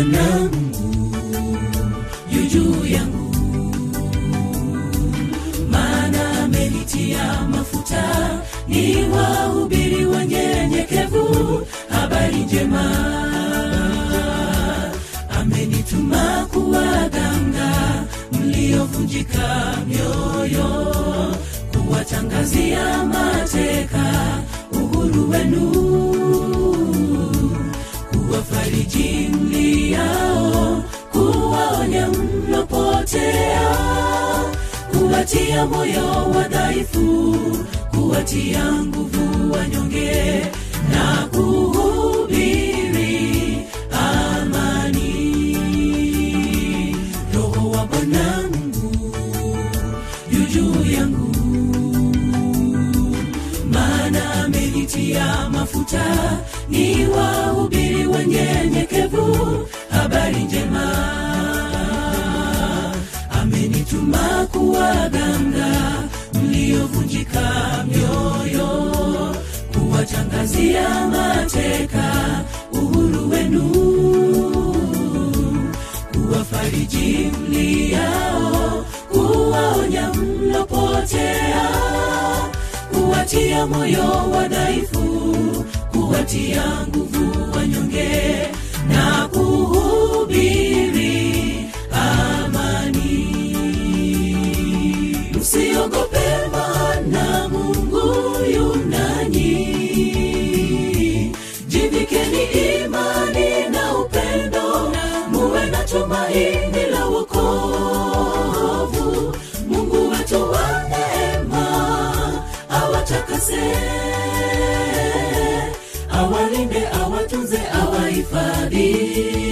Bwana Mungu yu juu yangu, maana amenitia mafuta ni wahubiri wanyenyekevu. Habari njema, amenituma kuwaganga mliovunjika mioyo, kuwatangazia mateka uhuru wenu, kuwafariji kuwatia moyo wadhaifu kuwatia nguvu wanyonge na kuwa kuwatangazia mateka uhuru wenu. Kuwafariji mliao kuwaonya mlopotea kuwatia moyo wadhaifu kuwatia nguvu wanyonge. Na You.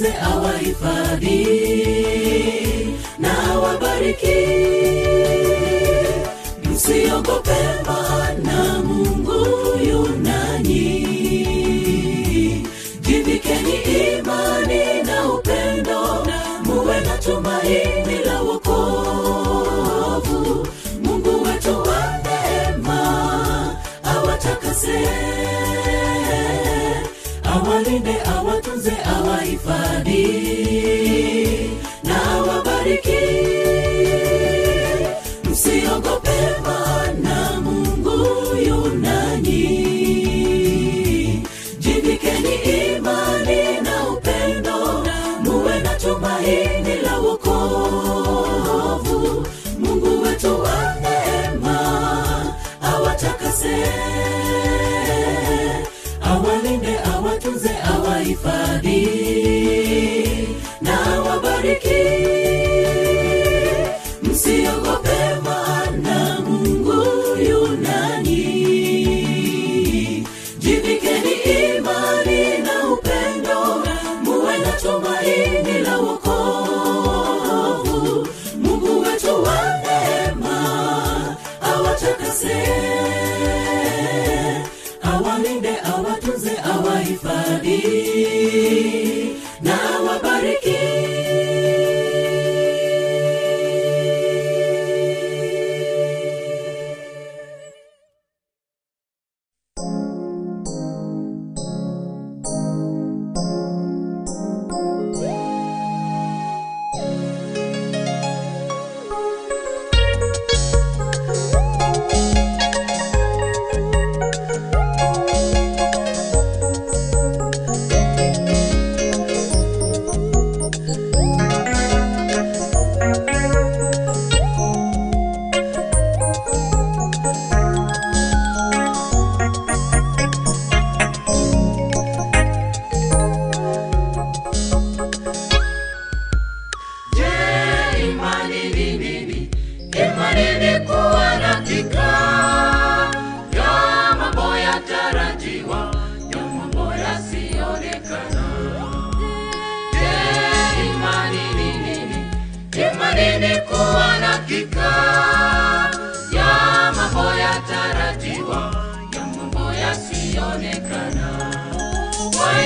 awatunze awahifadhi na awabariki. Msiogope maana mungu yunani jivikeni imani na upendo muwe na tumaini la wokovu. Mungu wetu wa neema awatakase awalinde Company.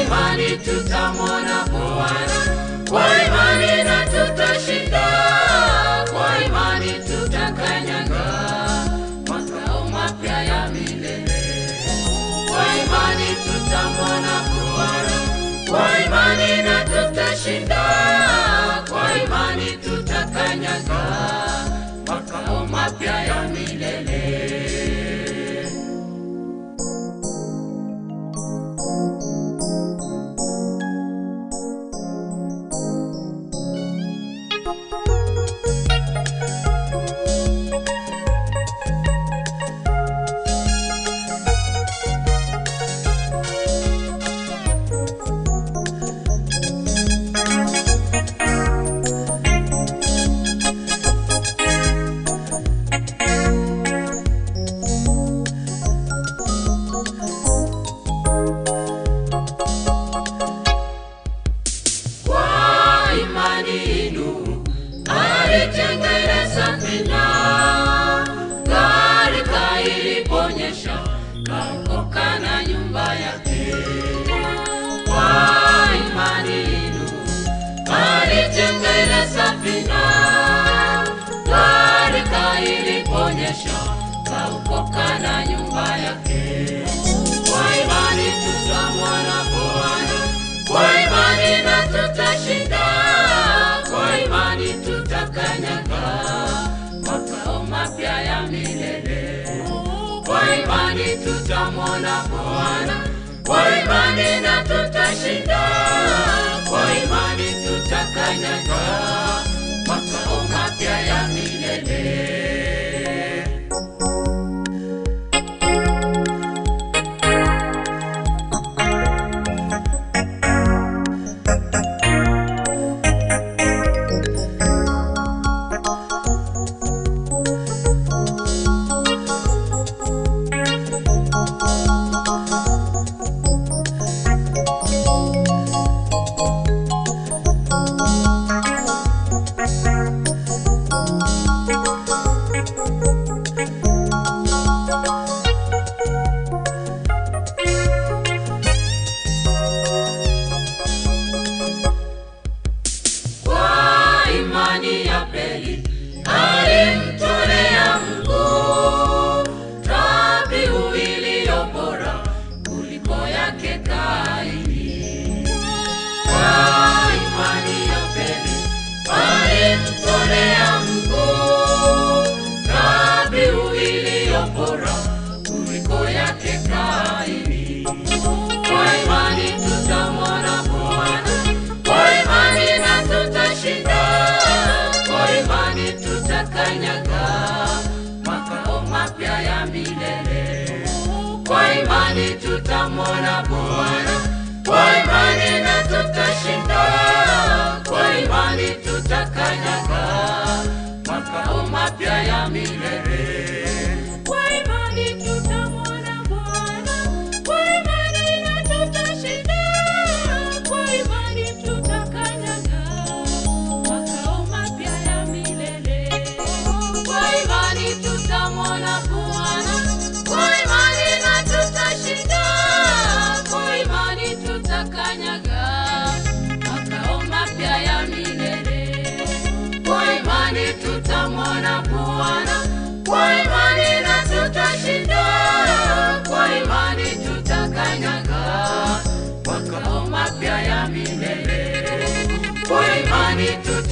Imani tutamwona Bwana, kwa imani na tutashinda, kwa imani tutakanyaga makao mapya ya milele. Kwa imani tutamwona Bwana, kwa imani na tutashinda, kwa imani tutakanyaga safina, gharika iliponyesha kaukoka na nyumba yake. Kwa imani tutamwona Bwana, kwa imani na tutashinda, kwa imani tutakanyaga. Makao mapya ya milele. Kwa imani tutamwona Bwana, kwa imani na tutashinda, tutamwona Bwana,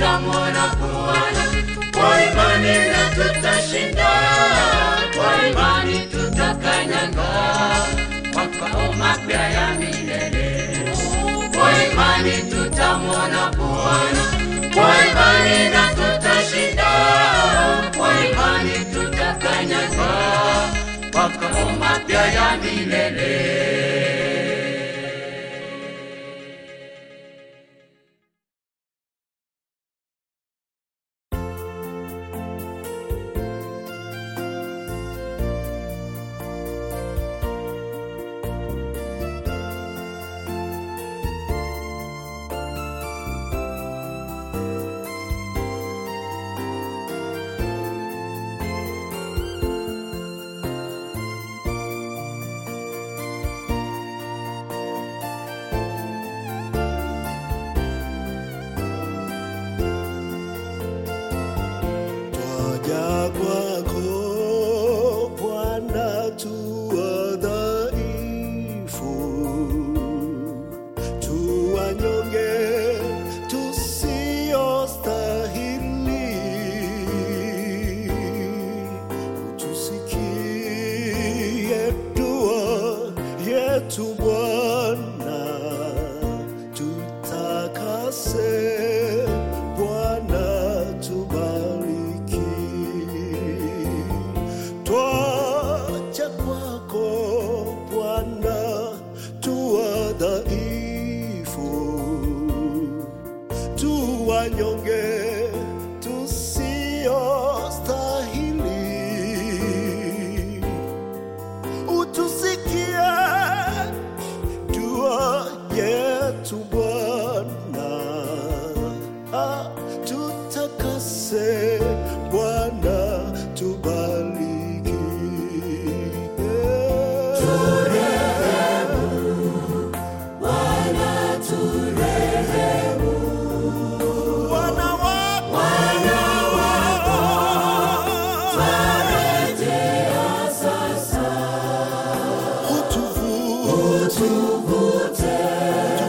tutamwona Bwana, kwa imani na tutashinda, kwa imani tutakanyanga. Makao mapya ya milele. Kwa imani tutamwona Bwana, kwa imani na tutashinda, kwa imani tutakanyanga. Makao mapya ya milele. de água.